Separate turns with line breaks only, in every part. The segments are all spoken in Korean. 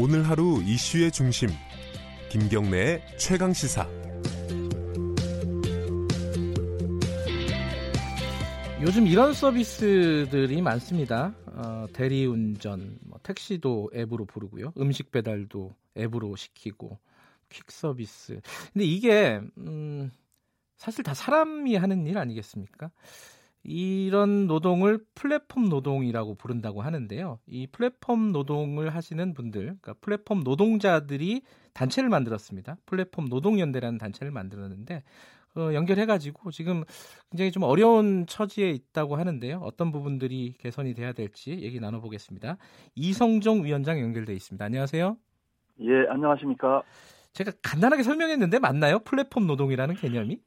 오늘 하루 이슈의 중심 김경래의 최강 시사
요즘 이런 서비스들이 많습니다. 어, 대리운전, 뭐, 택시도 앱으로 부르고요. 음식 배달도 앱으로 시키고 퀵 서비스. 근데 이게 음, 사실 다 사람이 하는 일 아니겠습니까? 이런 노동을 플랫폼 노동이라고 부른다고 하는데요. 이 플랫폼 노동을 하시는 분들, 그러니까 플랫폼 노동자들이 단체를 만들었습니다. 플랫폼 노동연대라는 단체를 만들었는데 어, 연결해가지고 지금 굉장히 좀 어려운 처지에 있다고 하는데요. 어떤 부분들이 개선이 돼야 될지 얘기 나눠보겠습니다. 이성종 위원장 연결돼 있습니다. 안녕하세요.
예, 안녕하십니까.
제가 간단하게 설명했는데 맞나요? 플랫폼 노동이라는 개념이?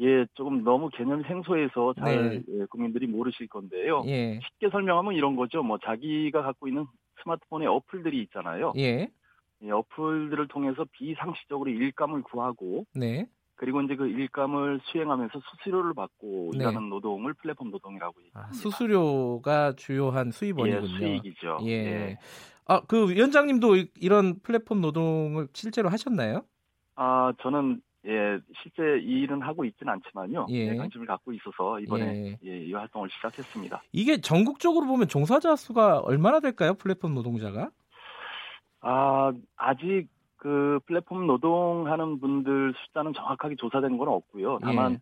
예, 조금 너무 개념이 생소해서 잘
네.
예, 국민들이 모르실 건데요.
예,
쉽게 설명하면 이런 거죠. 뭐 자기가 갖고 있는 스마트폰에 어플들이 있잖아요.
예,
이 어플들을 통해서 비상식적으로 일감을 구하고
네,
그리고 이제 그 일감을 수행하면서 수수료를 받고
네.
일하는 노동을 플랫폼 노동이라고.
아, 수수료가 주요한 수입원이군요.
예, 수익이죠.
예. 아, 그 위원장님도 이- 이런 플랫폼 노동을 실제로 하셨나요?
아, 저는 예, 실제 이 일은 하고 있지는 않지만요.
예.
예, 관심을 갖고 있어서 이번에 예, 이 활동을 시작했습니다.
이게 전국적으로 보면 종사자 수가 얼마나 될까요? 플랫폼 노동자가?
아, 아직 그 플랫폼 노동하는 분들 숫자는 정확하게 조사된 건 없고요. 다만
예.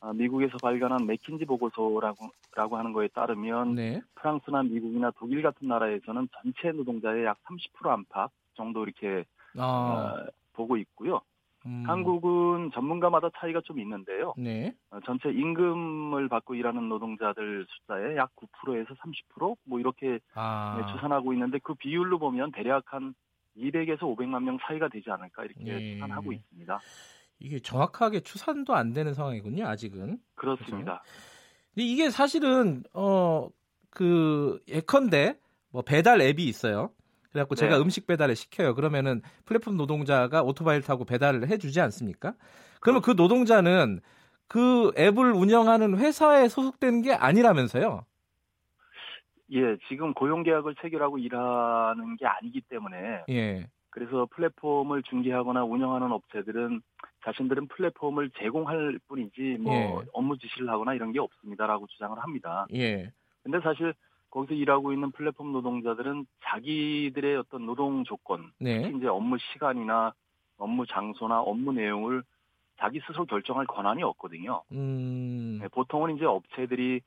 아, 미국에서 발간한 맥킨지 보고서라고 라고 하는 거에 따르면
네.
프랑스나 미국이나 독일 같은 나라에서는 전체 노동자의 약 30% 안팎 정도 이렇게
아,
어, 보고 있고요.
음,
한국은 전문가마다 차이가 좀 있는데요.
네.
어, 전체 임금을 받고 일하는 노동자들 숫자의 약 9%에서 30%뭐 이렇게
아,
네, 추산하고 있는데 그 비율로 보면 대략 한 200에서 500만 명 사이가 되지 않을까 이렇게
예.
추산하고 있습니다.
이게 정확하게 추산도 안 되는 상황이군요. 아직은.
그렇습니다.
근데 이게 사실은 어 그 예컨대 뭐 배달 앱이 있어요. 그래갖고 제가
네.
음식 배달을 시켜요. 그러면은 플랫폼 노동자가 오토바이를 타고 배달을 해주지 않습니까? 그러면 그 노동자는 그 앱을 운영하는 회사에 소속되는 게 아니라면서요?
예, 지금 고용계약을 체결하고 일하는 게 아니기 때문에
예.
그래서 플랫폼을 중개하거나 운영하는 업체들은 자신들은 플랫폼을 제공할 뿐이지 뭐
예.
업무 지시를 하거나 이런 게 없습니다라고 주장을 합니다.
예.
근데 사실 거기서 일하고 있는 플랫폼 노동자들은 자기들의 어떤 노동 조건,
네.
특히 이제 업무 시간이나 업무 장소나 업무 내용을 자기 스스로 결정할 권한이 없거든요.
음.
네, 보통은 이제 업체들이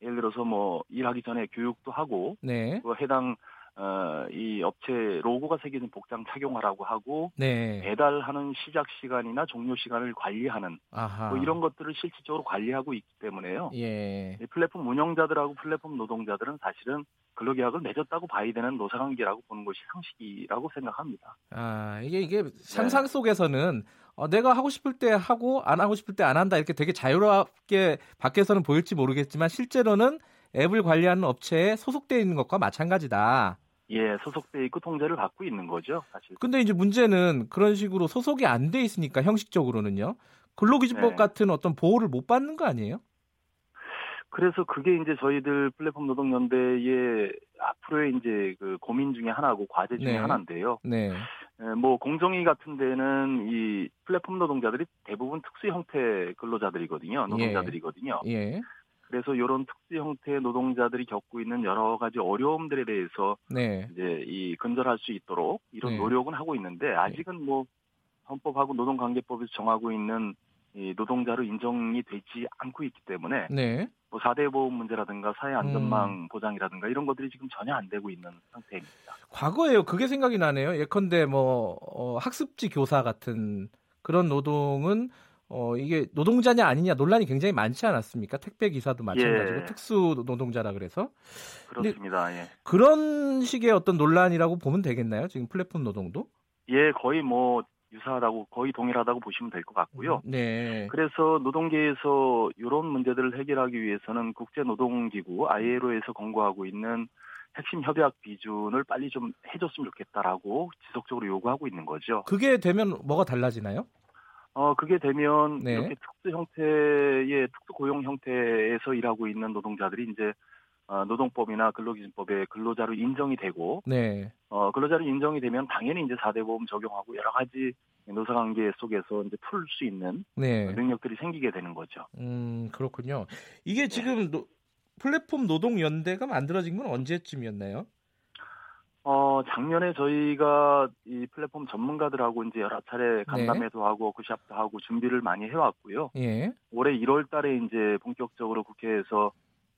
예를 들어서 뭐 일하기 전에 교육도 하고
네.
그 해당 어, 이 업체 로고가 새겨진 복장 착용하라고 하고
네.
배달하는 시작 시간이나 종료 시간을 관리하는
아하.
뭐 이런 것들을 실질적으로 관리하고 있기 때문에요.
예.
이 플랫폼 운영자들하고 플랫폼 노동자들은 사실은 근로계약을 맺었다고 봐야 되는 노사관계라고 보는 것이 상식이라고 생각합니다.
아, 이게 이게 상상 속에서는 어, 내가 하고 싶을 때 하고 안 하고 싶을 때 안 한다 이렇게 되게 자유롭게 밖에서는 보일지 모르겠지만 실제로는 앱을 관리하는 업체에 소속돼 있는 것과 마찬가지다.
예, 소속돼 있고 통제를 받고 있는 거죠, 사실.
근데 이제 문제는 그런 식으로 소속이 안 돼 있으니까 형식적으로는요. 근로기준법
네.
같은 어떤 보호를 못 받는 거 아니에요?
그래서 그게 이제 저희들 플랫폼 노동연대의 앞으로의 이제 그 고민 중에 하나고 과제 중에
네.
하나인데요.
네.
에, 뭐 공정위 같은 데는 이 플랫폼 노동자들이 대부분 특수 형태 근로자들이거든요. 노동자들이거든요.
예.
그래서 이런 특수 형태 노동자들이 겪고 있는 여러 가지 어려움들에 대해서
네.
이제 이 근절할 수 있도록 이런
네.
노력은 하고 있는데 아직은 뭐 헌법하고 노동관계법에서 정하고 있는 이 노동자로 인정이 되지 않고 있기 때문에
네.
뭐 4대 보험 문제라든가 사회 안전망
음.
보장이라든가 이런 것들이 지금 전혀 안 되고 있는 상태입니다.
과거에요. 그게 생각이 나네요. 예컨대 뭐 어, 학습지 교사 같은 그런 노동은 어 이게 노동자냐 아니냐 논란이 굉장히 많지 않았습니까? 택배 기사도 마찬가지고
예.
특수 노동자라 그래서
그렇습니다. 예.
그런 식의 어떤 논란이라고 보면 되겠나요? 지금 플랫폼 노동도?
예, 거의 뭐 유사하다고 거의 동일하다고 보시면 될 것 같고요.
네.
그래서 노동계에서 이런 문제들을 해결하기 위해서는 국제노동기구 ILO에서 권고하고 있는 핵심 협약 비준을 빨리 좀 해줬으면 좋겠다라고 지속적으로 요구하고 있는 거죠.
그게 되면 뭐가 달라지나요?
어 그게 되면
네.
이렇게 특수 형태의 특수 고용 형태에서 일하고 있는 노동자들이 이제 어, 노동법이나 근로기준법에 근로자로 인정이 되고
네.
어, 근로자로 인정이 되면 당연히 이제 4대 보험 적용하고 여러 가지 노사관계 속에서 이제 풀 수 있는
네.
능력들이 생기게 되는 거죠.
음, 그렇군요. 이게 지금 노, 플랫폼 노동연대가 만들어진 건 언제쯤이었나요?
어, 작년에 저희가 이 플랫폼 전문가들하고 이제 여러 차례 간담회도 하고 워크샵도 하고 준비를 많이 해왔고요.
예.
올해 1월 달에 이제 본격적으로 국회에서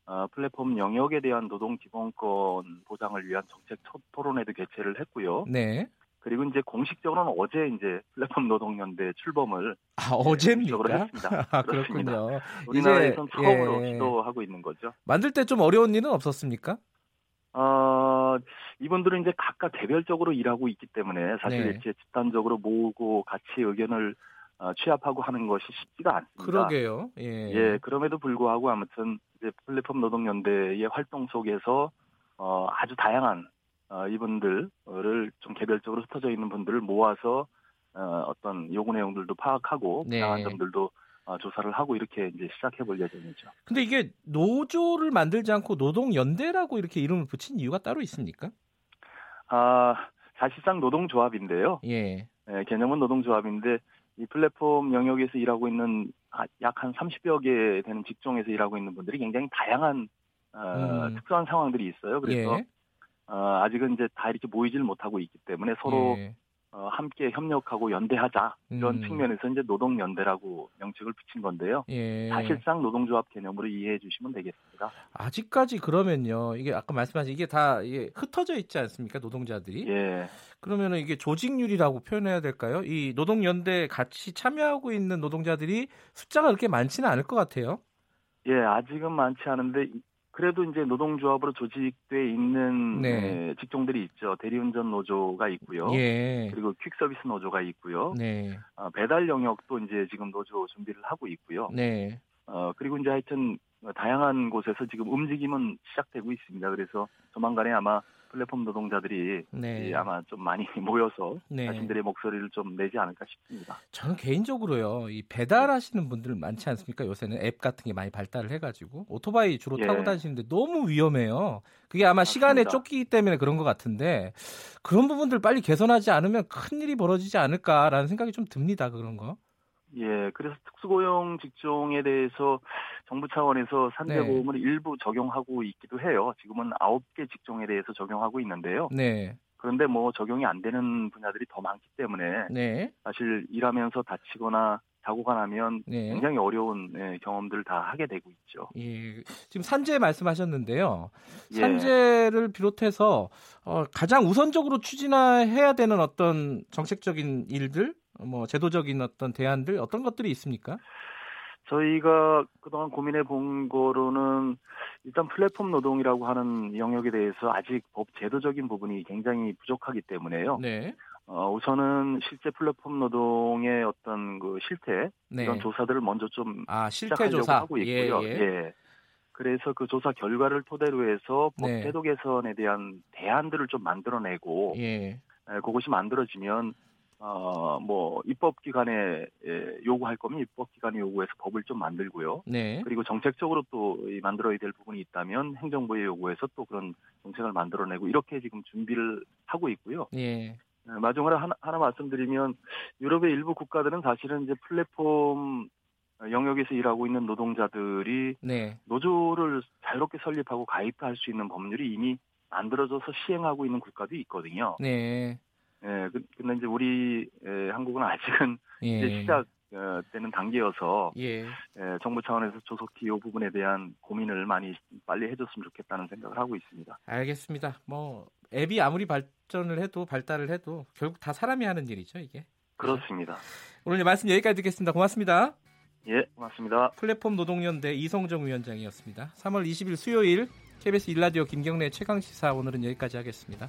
어, 플랫폼 영역에 대한 노동 기본권 보장을 위한 정책 첫 토론회도 개최를 했고요.
네.
그리고 이제 공식적으로는 어제 이제 플랫폼 노동연대 출범을
아, 어제입니까?
했습니다.
아. 그렇군요.
우리나라에선 처음으로
예.
시도하고 있는 거죠.
만들 때 좀 어려운 일은 없었습니까?
어, 이분들은 이제 각각 개별적으로 일하고 있기 때문에 사실
네.
이렇게 집단적으로 모으고 같이 의견을 어, 취합하고 하는 것이 쉽지가 않습니다.
그러게요. 예.
예, 그럼에도 불구하고 아무튼 이제 플랫폼 노동연대의 활동 속에서 어, 아주 다양한 어, 이분들을 좀 개별적으로 흩어져 있는 분들을 모아서 어, 어떤 요구 내용들도 파악하고
네.
다양한 점들도 어, 조사를 하고 이렇게 이제 시작해 볼 예정이죠.
근데 이게 노조를 만들지 않고 노동연대라고 이렇게 이름을 붙인 이유가 따로 있습니까?
아, 사실상 노동조합인데요.
예.
예, 개념은 노동조합인데 이 플랫폼 영역에서 일하고 있는 약 한 30여 개 되는 직종에서 일하고 있는 분들이 굉장히 다양한 어,
음.
특수한 상황들이 있어요. 그래서
예.
어, 아직은 이제 다 이렇게 모이질 못하고 있기 때문에 서로
예.
어, 함께 협력하고 연대하자 이런
음.
측면에서 이제 노동연대라고 명칭을 붙인 건데요.
예.
사실상 노동조합 개념으로 이해해 주시면 되겠습니다.
아직까지 그러면요. 이게 아까 말씀하신 이게 다 이게 흩어져 있지 않습니까? 노동자들이.
예.
그러면은 이게 조직률이라고 표현해야 될까요? 이 노동연대에 같이 참여하고 있는 노동자들이 숫자가 그렇게 많지는 않을 것 같아요.
예, 아직은 많지 않은데 이- 그래도 이제 노동조합으로 조직돼 있는
네.
예, 직종들이 있죠. 대리운전 노조가 있고요.
예.
그리고 퀵서비스 노조가 있고요.
네.
어, 배달 영역도 이제 지금 노조 준비를 하고 있고요.
네.
어, 그리고 이제 하여튼 어, 다양한 곳에서 지금 움직임은 시작되고 있습니다. 그래서 조만간에 아마 플랫폼 노동자들이
네.
예, 아마 좀 많이 모여서
네.
자신들의 목소리를 좀 내지 않을까 싶습니다.
저는 개인적으로요. 이 배달하시는 분들 많지 않습니까? 요새는 앱 같은 게 많이 발달을 해가지고 오토바이 주로
예.
타고 다니시는데 너무 위험해요. 그게 아마 시간에
맞습니다.
쫓기기 때문에 그런 것 같은데 그런 부분들 빨리 개선하지 않으면 큰 일이 벌어지지 않을까라는 생각이 좀 듭니다. 그런 거.
예, 그래서 특수고용 직종에 대해서 정부 차원에서 산재보험을 일부 적용하고 있기도 해요. 지금은 아홉 개 직종에 대해서 적용하고 있는데요.
네.
그런데 뭐 적용이 안 되는 분야들이 더 많기 때문에
네.
사실 일하면서 다치거나 사고가 나면
네.
굉장히 어려운 예, 경험들을 다 하게 되고 있죠.
예, 지금 산재 말씀하셨는데요.
예.
산재를 비롯해서 어, 가장 우선적으로 추진해야 되는 어떤 정책적인 일들, 뭐 제도적인 어떤 대안들 어떤 것들이 있습니까?
저희가 그동안 고민해 본 거로는 일단 플랫폼 노동이라고 하는 영역에 대해서 아직 법 제도적인 부분이 굉장히 부족하기 때문에요.
네,
어, 우선은 실제 플랫폼 노동의 어떤 그 실태
네.
이런 조사들을 먼저 좀
아 실태
시작하려고
조사
하고 있고요.
예, 예.
예. 그래서 그 조사 결과를 토대로 해서 법
네.
제도 개선에 대한 대안들을 좀 만들어내고
예.
에, 그것이 만들어지면 어뭐 입법 기관에 예, 요구할 거면 입법 기관에 요구해서 법을 좀 만들고요.
네,
그리고 정책적으로 또이 만들어야 될 부분이 있다면 행정부에 요구해서 또 그런 정책을 만들어내고 이렇게 지금 준비를 하고 있고요.
예,
에, 마지막으로 하나, 하나 말씀드리면 유럽의 일부 국가들은 사실은 이제 플랫폼 영역에서 일하고 있는 노동자들이
네,
노조를 자유롭게 설립하고 가입할 수 있는 법률이 이미 만들어져서 시행하고 있는 국가도 있거든요.
네,
예, 그- 근데 이제 우리 에, 한국은 아직은 이제
예,
시작 어, 되는 단계여서
예.
예, 정부 차원에서 조속히 이 부분에 대한 고민을 많이 빨리 해줬으면 좋겠다는 생각을 하고 있습니다.
알겠습니다. 뭐 앱이 아무리 발전을 해도 발달을 해도 결국 다 사람이 하는 일이죠 이게.
그렇습니다.
오늘 말씀 여기까지 듣겠습니다. 고맙습니다.
예, 고맙습니다.
플랫폼 노동연대 이성정 위원장이었습니다. 3월 20일 수요일 KBS 일라디오 김경래 최강 시사 오늘은 여기까지 하겠습니다.